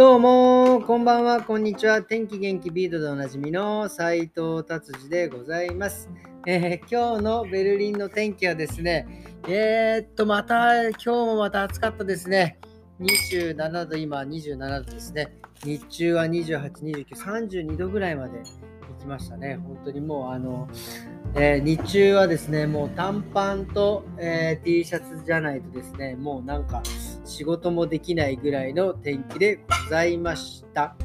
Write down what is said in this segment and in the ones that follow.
どうも、こんばんは、こんにちは。天気元気ビートでおなじみの斉藤達治でございます、えー今日のベルリンの天気はですね、えーっと、また、今日もまた暑かったですね。27度、今27度ですね。日中は28、29、32度ぐらいまで行きましたね。本当にもう、あの、えー日中はですね、もう短パンと、えー T シャツじゃないとですね、もうなんか仕事もできないぐらいの天気でございました。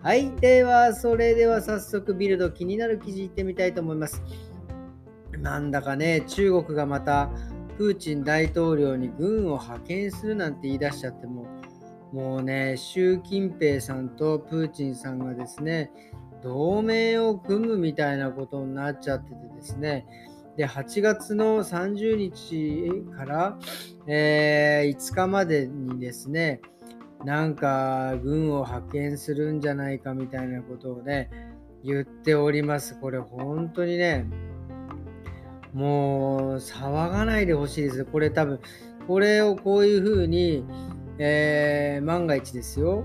はい、では、それでは早速ビルド気になる記事いってみたいと思います。なんだかね、中国がまたプーチン大統領に軍を派遣するなんて言い出しちゃっても、もうね、習近平さんとプーチンさんがですね、同盟を組むみたいなことになっちゃっててですね、で、8月の30日から、えー5日までにですね、なんか軍を派遣するんじゃないかみたいなことをね、言っております。これ本当にね、もう騒がないでほしいです。これ多分、これをこういうふうに、えー万が一ですよ、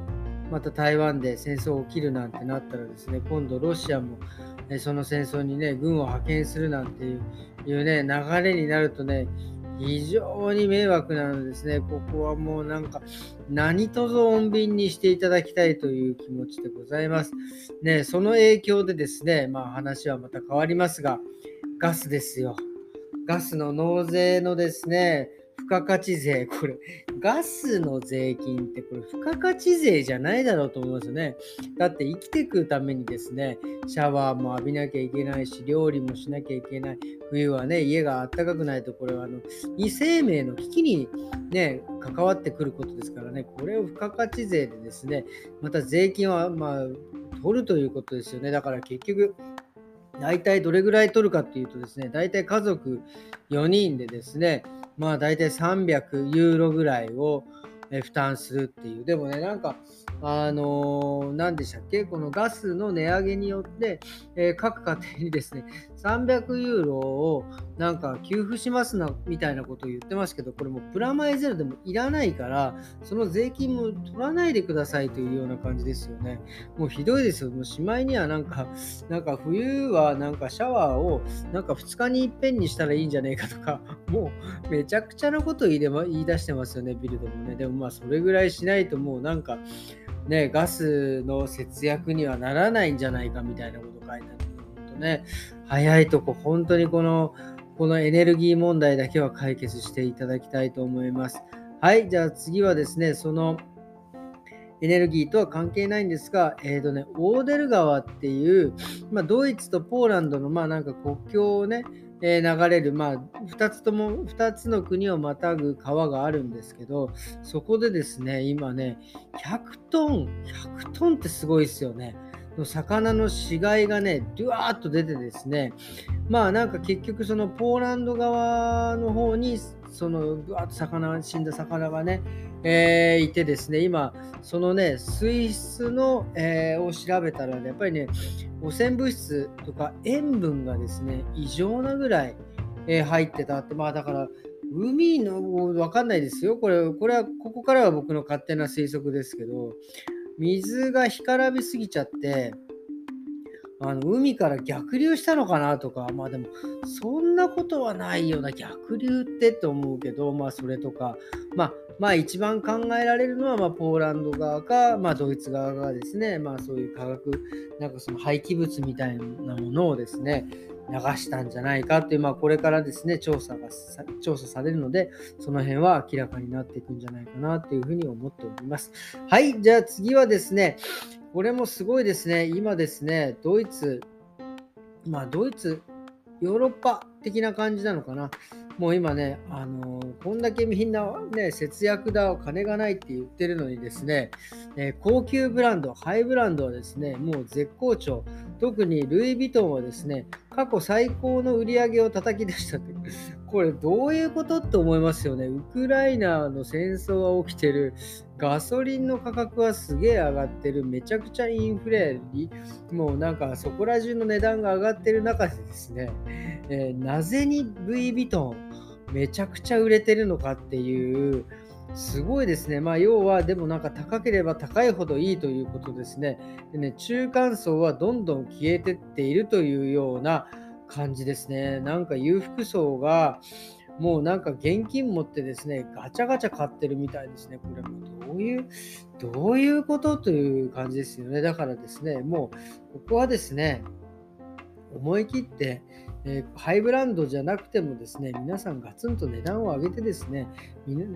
また台湾で戦争起きるなんてなったらですね、今度ロシアも、その戦争にね、軍を派遣するなんていういうね、流れになるとね、非常に迷惑なのですね、ここはもうなんか、何とぞ穏便にしていただきたいという気持ちでございます。ね、その影響でですね、まあ話はまた変わりますが、ガスですよ。ガスの納税のですね、付加価値税、これ、ガスの税金ってこれ、付加価値税じゃないだろうと思いますよね。だって生きていくためにですね、シャワーも浴びなきゃいけないし、料理もしなきゃいけない。冬はね、家が暖かくないと、これはあの、異生命の危機にね、関わってくることですからね、これを付加価値税でですね、また税金は、まあ、取るということですよね。だから結局、大体どれぐらい取るかっていうとですね、大体家族4人でですね、まあ大体300ユーロぐらいをえ負担するっていう。でもね、なんか、あのー何でしたっけ？このガスの値上げによって、えー各家庭にですね、300ユーロをなんか給付しますなみたいなことを言ってますけど、これもプラマイゼロでもいらないから、その税金も取らないでくださいというような感じですよね。もうひどいですよ。もうしまいにはなんか、なんか冬はなんかシャワーをなんか2日に一遍にしたらいいんじゃねえかとか、もうめちゃくちゃなこと言いでま言い出してますよね、ビルドもね。でもまあそれぐらいしないともうなんか、ね、ガスの節約にはならないんじゃないかみたいなこと書いてあるね、早いとこ、本当にこの、このエネルギー問題だけは解決していただきたいと思います。はい、じゃあ次はですね、そのエネルギーとは関係ないんですが、えーとね、オーデル川っていう、まあ、ドイツとポーランドのまあなんか国境をね、えー流れる、まあ、2つとも2つの国をまたぐ川があるんですけど、そこでですね、今ね、100トン、100トンってすごいですよね。の魚の死骸がね、ドゥワーッと出てですね、まあなんか結局そのポーランド側の方に、そのドゥワーッと魚、死んだ魚がね、えーいてですね、今、そのね、水質の、えーを調べたら、ね、やっぱりね、汚染物質とか塩分がですね、異常なぐらい、えー入ってたって、まあだから、海の、わかんないですよ。これ、これは、ここからは僕の勝手な推測ですけど、水が干からびすぎちゃって、あの海から逆流したのかなとか、まあでも、そんなことはないような、逆流ってと思うけど、まあそれとか、まあ、まあ一番考えられるのは、まポーランド側か、まあドイツ側がですね、まあそういう化学、なんかその廃棄物みたいなものをですね、流したんじゃないかっていう、まあこれからですね、調査がさ、調査されるので、その辺は明らかになっていくんじゃないかなというふうに思っております。はい、じゃあ次はですね、これもすごいですね、今ですね、ドイツ、まあドイツ、ヨーロッパ的な感じなのかな。もう今ね、あのこんだけみんなね、節約だ、お金がないって言ってるのにですね、え高級ブランド、ハイブランドはですね、もう絶好調。特にルイ・ヴィトンはですね、過去最高の売り上げを叩き出したって、これどういうことって思いますよね。ウクライナの戦争が起きてる、ガソリンの価格はすげえ上がってる、めちゃくちゃインフレに、もうなんかそこら中の値段が上がってる中でですね、えーなぜにルイ・ヴィトンめちゃくちゃ売れてるのかっていう、すごいですね。まあ、要は、でもなんか高ければ高いほどいいということですね。でね、中間層はどんどん消えてっているというような感じですね。なんか裕福層が、もうなんか現金持ってですね、ガチャガチャ買ってるみたいですね。これもどういう、どういうことという感じですよね。だからですね、もうここはですね、思い切って、えー、ハイブランドじゃなくてもですね、皆さんガツンと値段を上げてですね、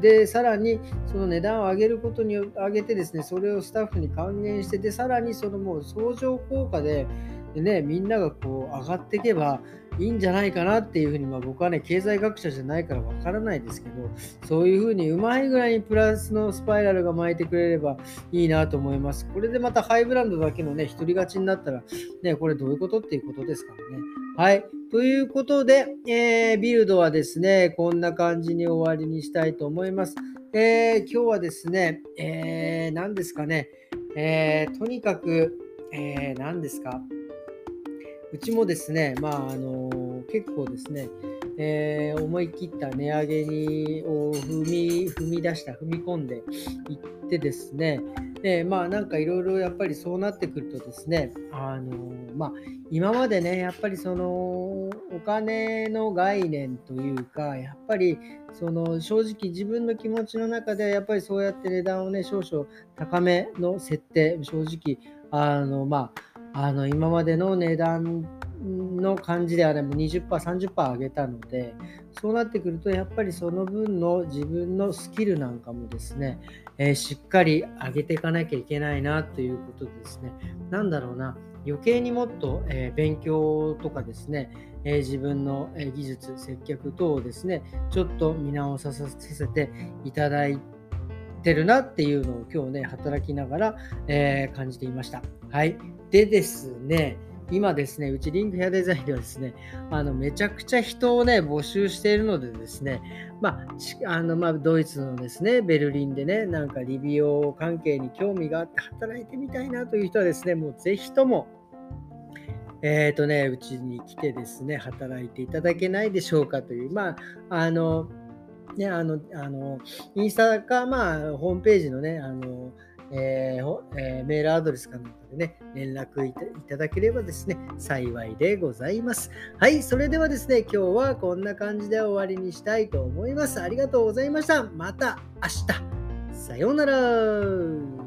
で、さらにその値段を上げることによって上げてですね、それをスタッフに還元して、で、さらにそのもう相乗効果で、でね、みんながこう上がっていけばいいんじゃないかなっていうふうに、まあ、僕はね、経済学者じゃないからわからないですけど、そういうふうにうまいぐらいにプラスのスパイラルが巻いてくれればいいなと思います。これでまたハイブランドだけのね、独り勝ちになったら、ね、これどういうことっていうことですからね。はい。ということで、えー、ビルドはですね、こんな感じに終わりにしたいと思います。えー、今日はですね、えー、何ですかね、えー、とにかく、えー、何ですか、うちもですね、まあ、あの結構ですね、えー、思い切った値上げにを踏み踏み出した、踏み込んでいってですね、でまあなんかいろいろやっぱりそうなってくるとですね、あのまあ、今までね、やっぱりそのお金の概念というか、やっぱりその正直自分の気持ちの中でやっぱりそうやって値段をね、少々高めの設定、正直、あのまああの今までの値段の感じであれば20%、30%上げたので、そうなってくると、やっぱりその分の自分のスキルなんかもですね、えー、しっかり上げていかなきゃいけないなということでですね、なんだろうな、余計にもっと、えー、勉強とかですね、えー、自分の、技術、接客等をですね、ちょっと見直させていただいててるなっていうのを今日ね、働きながら、え感じていました。はい。でですね、今ですね、うちリンクヘアデザインではですね、あのめちゃくちゃ人をね、募集しているのでですね、まあ、あのまあ、ドイツのですね、ベルリンでね、なんかリビオ関係に興味があって働いてみたいなという人はですね、もうぜひとも、えっ、ー、とね、うちに来てですね、働いていただけないでしょうかという、まあ、あの、ね、あの、あのインスタか、まあ、ホームページのね、あの、えーえー、メールアドレスかなんかでね、連絡いただければですね、幸いでございます。はい、それではですね、今日はこんな感じで終わりにしたいと思います。ありがとうございました。また明日。さようなら。